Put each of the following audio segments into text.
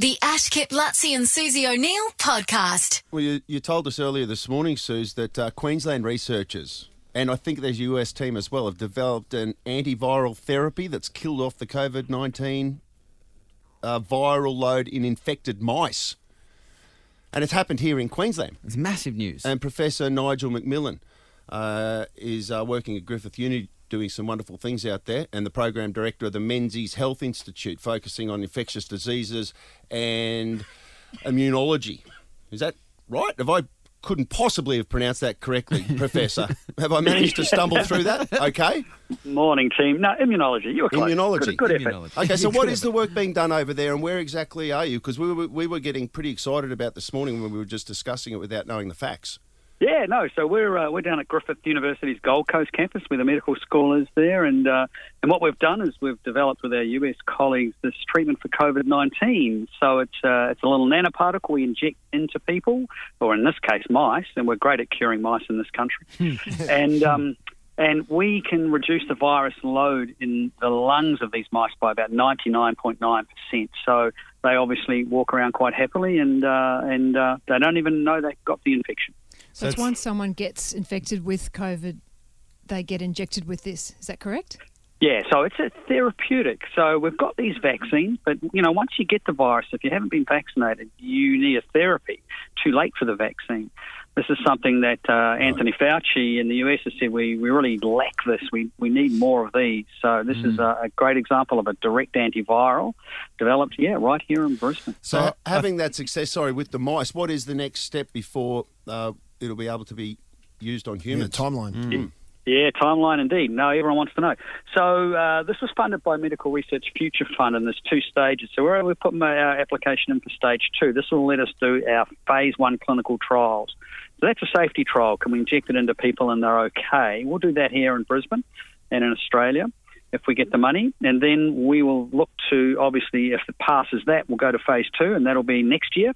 The Ash Kip Luttsy and Susie O'Neill podcast. Well, you, you told us earlier this morning, Suze, that uh, Queensland researchers, and I think there's a US team as well, have developed an antiviral therapy that's killed off the COVID 19 uh, viral load in infected mice. And it's happened here in Queensland. It's massive news. And Professor Nigel McMillan uh, is uh, working at Griffith Uni doing some wonderful things out there, and the program director of the Menzies Health Institute, focusing on infectious diseases and immunology. Is that right? Have I couldn't possibly have pronounced that correctly, Professor? have I managed to stumble through that? Okay. Morning, team. No, immunology. You were close. Immunology. Good, good effort. Immunology. Okay, so what is the work being done over there, and where exactly are you? Because we were, we were getting pretty excited about this morning when we were just discussing it without knowing the facts. Yeah, no. So we're uh, we're down at Griffith University's Gold Coast campus where the medical school is there, and uh, and what we've done is we've developed with our US colleagues this treatment for COVID nineteen. So it's uh, it's a little nanoparticle we inject into people, or in this case mice, and we're great at curing mice in this country, and. Um, and we can reduce the virus load in the lungs of these mice by about 99.9%. So they obviously walk around quite happily and, uh, and uh, they don't even know they've got the infection. So it's once someone gets infected with COVID, they get injected with this. Is that correct? Yeah, so it's a therapeutic. So we've got these vaccines, but you know, once you get the virus, if you haven't been vaccinated, you need a therapy. Too late for the vaccine. This is something that uh, Anthony Fauci in the US has said we, we really lack this. We we need more of these. So this is a, a great example of a direct antiviral developed, yeah, right here in Brisbane. So Uh, having that success, sorry, with the mice, what is the next step before uh, it'll be able to be used on Yeah, humans? timeline. Yeah, timeline indeed. No, everyone wants to know. So uh, this was funded by Medical Research Future Fund, and there's two stages. So we're, we're putting our application in for stage two. This will let us do our phase one clinical trials. So that's a safety trial. Can we inject it into people and they're okay? We'll do that here in Brisbane and in Australia if we get the money, and then we will look to obviously if it passes that, we'll go to phase two, and that'll be next year.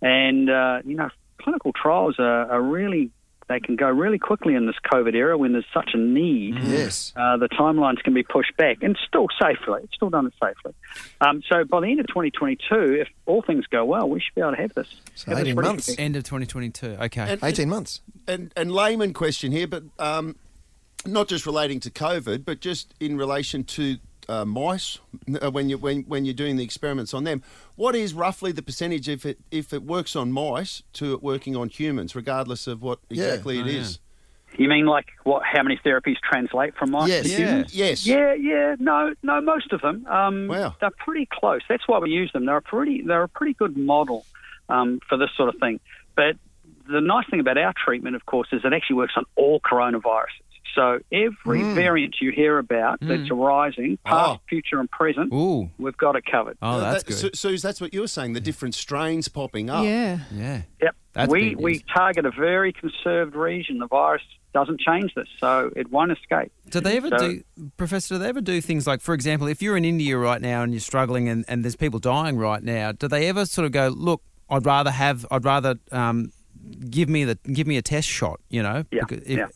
And uh, you know, clinical trials are, are really they can go really quickly in this COVID era when there's such a need. Yes. Uh, the timelines can be pushed back and still safely. It's still done it safely. Um, so by the end of 2022, if all things go well, we should be able to have this. So have 18 ready months. to- End of 2022. Okay. And- 18 months. and and layman question here, but um, not just relating to COVID, but just in relation to uh, mice uh, when you when when you're doing the experiments on them. What is roughly the percentage if it if it works on mice to it working on humans, regardless of what Yeah. exactly it Oh, is? You mean like what? How many therapies translate from mice Yes. to Yeah. humans? Yes. Yeah, yeah, no, no, most of them. Um, Wow. They're pretty close. That's why we use them. They're a pretty, they're a pretty good model um, for this sort of thing. But the nice thing about our treatment, of course, is it actually works on all coronaviruses. So every hmm. variant you hear about hmm. that's arising, ah. past, Oh. future, and present, Ooh. we've got it covered. Oh, that's that, good. Su- Suze, that's what you were saying. The different strains popping up. Yeah. yeah. Yep. That's we we target a very conserved region. The virus doesn't change this, so it won't escape. Do they ever So- do, Professor? Do they ever do things like, for example, if you're in India right now and you're struggling and, and there's people dying right now, do they ever sort of go, look, I'd rather have, I'd rather um, give me the, give me a test shot, you know? Yeah, if- yeah.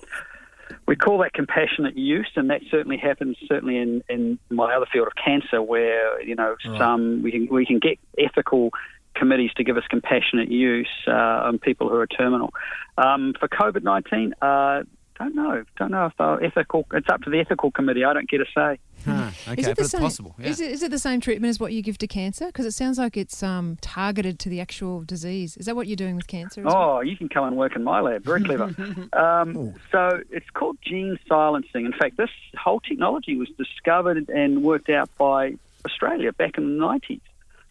We call that compassionate use, and that certainly happens certainly in, in my other field of cancer, where you know some we can we can get ethical committees to give us compassionate use uh, on people who are terminal. Um, for COVID nineteen, uh, don't know, don't know if they're ethical. It's up to the ethical committee. I don't get a say. Huh, okay, is it but the it's same? possible. Yeah. Is, it, is it the same treatment as what you give to cancer? Because it sounds like it's um, targeted to the actual disease. Is that what you're doing with cancer? As well? Oh, you can come and work in my lab. Very clever. um, so it's called gene silencing. In fact, this whole technology was discovered and worked out by Australia back in the 90s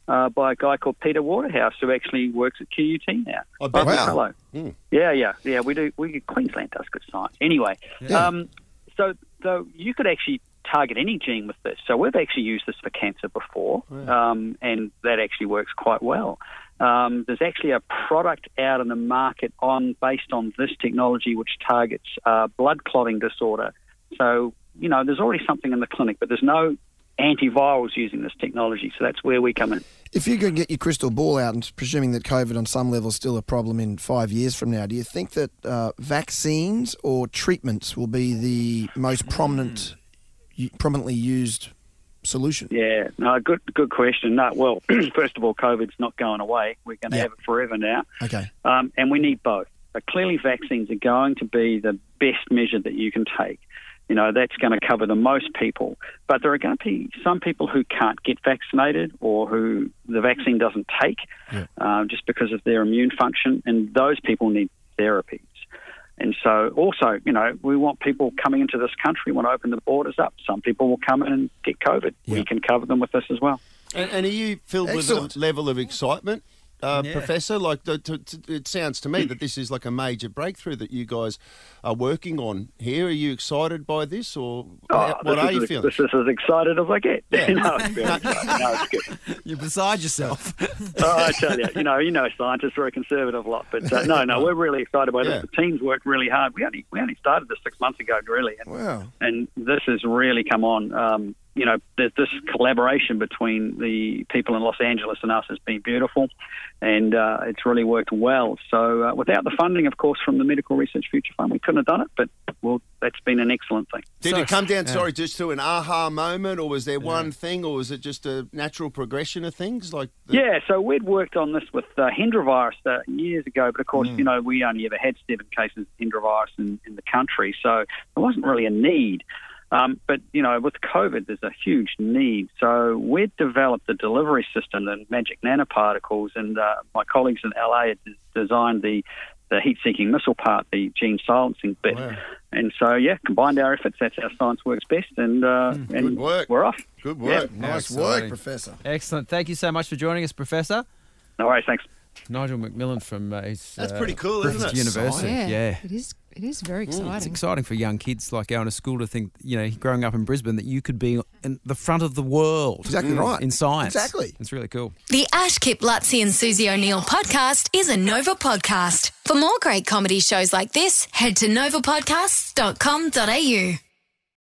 uh, by a guy called Peter Waterhouse, who actually works at QUT now. Lovely Wow. fellow. Mm. Yeah, yeah, yeah. We do. We Queensland does good science. Anyway, Yeah. um, so so you could actually target any gene with this. So we've actually used this for cancer before, um, and that actually works quite well. Um, there's actually a product out in the market on based on this technology, which targets uh, blood clotting disorder. So you know, there's already something in the clinic, but there's no antivirals using this technology. So that's where we come in. If you could get your crystal ball out, and presuming that COVID on some level is still a problem in five years from now, do you think that uh, vaccines or treatments will be the most prominent, prominently used solution? Yeah, no, good, good question. No, well, first of all, COVID's not going away. We're going to Yeah. have it forever now, Okay. um, and we need both. But clearly, vaccines are going to be the best measure that you can take. You know, that's going to cover the most people. But there are going to be some people who can't get vaccinated or who the vaccine doesn't take uh, just because of their immune function, and those people need therapies. And so, also, you know, we want people coming into this country, we want to open the borders up. Some people will come in and get COVID. Yeah. We can cover them with this as well. And, and are you filled Excellent. with a level of excitement, uh, Yeah. Professor? Like, the, to, to, it sounds to me that this is like a major breakthrough that you guys are working on here. Are you excited by this, or how- what Oh, this are you as- feeling? This is as excited as I get. Yeah. no, it's very exciting. No, it's good. You're beside yourself. Oh, I tell you, you know, you know, scientists are a conservative lot, but uh, no, no, we're really excited by Yeah. this. The team's worked really hard. We only we only started this six months ago, really, and, Wow. and this has really come on. Um, you know, there's this collaboration between the people in Los Angeles and us has been beautiful, and uh, it's really worked well. So, uh, without the funding, of course, from the Medical Research Future Fund, we couldn't have done it. But well, that's been an excellent thing. Did So- it come down, yeah. sorry, just to an aha moment, or was there one thing, or was it just a natural progression of things? Like, the, Yeah, so we'd worked on this with uh, Hendra virus uh, years ago, but of course, you know, we only ever had seven cases of Hendra virus in, in the country, so there wasn't really a need. Um, but, you know, with COVID, there's a huge need. So we've developed the delivery system, the magic nanoparticles, and uh, my colleagues in LA had designed the, the heat-seeking missile part, the gene silencing bit. Wow. And so, yeah, combined our efforts, that's how science works best, and, uh, and Good work. we're off. Good work. Nice exciting. work, Professor. Excellent. Thank you so much for joining us, Professor. No worries, thanks. Nigel McMillan from uh, his, That's uh, pretty cool, Griffith isn't it? University. Yeah, Yeah. It is. It is very exciting. It's exciting. exciting for young kids like going to school to think, you know, growing up in Brisbane, that you could be in the front of the world. Exactly mm, right. In science. Exactly. It's really cool. The Ash Kip Luttsy and Susie O'Neill podcast is a Nova podcast. For more great comedy shows like this, head to novapodcasts.com.au.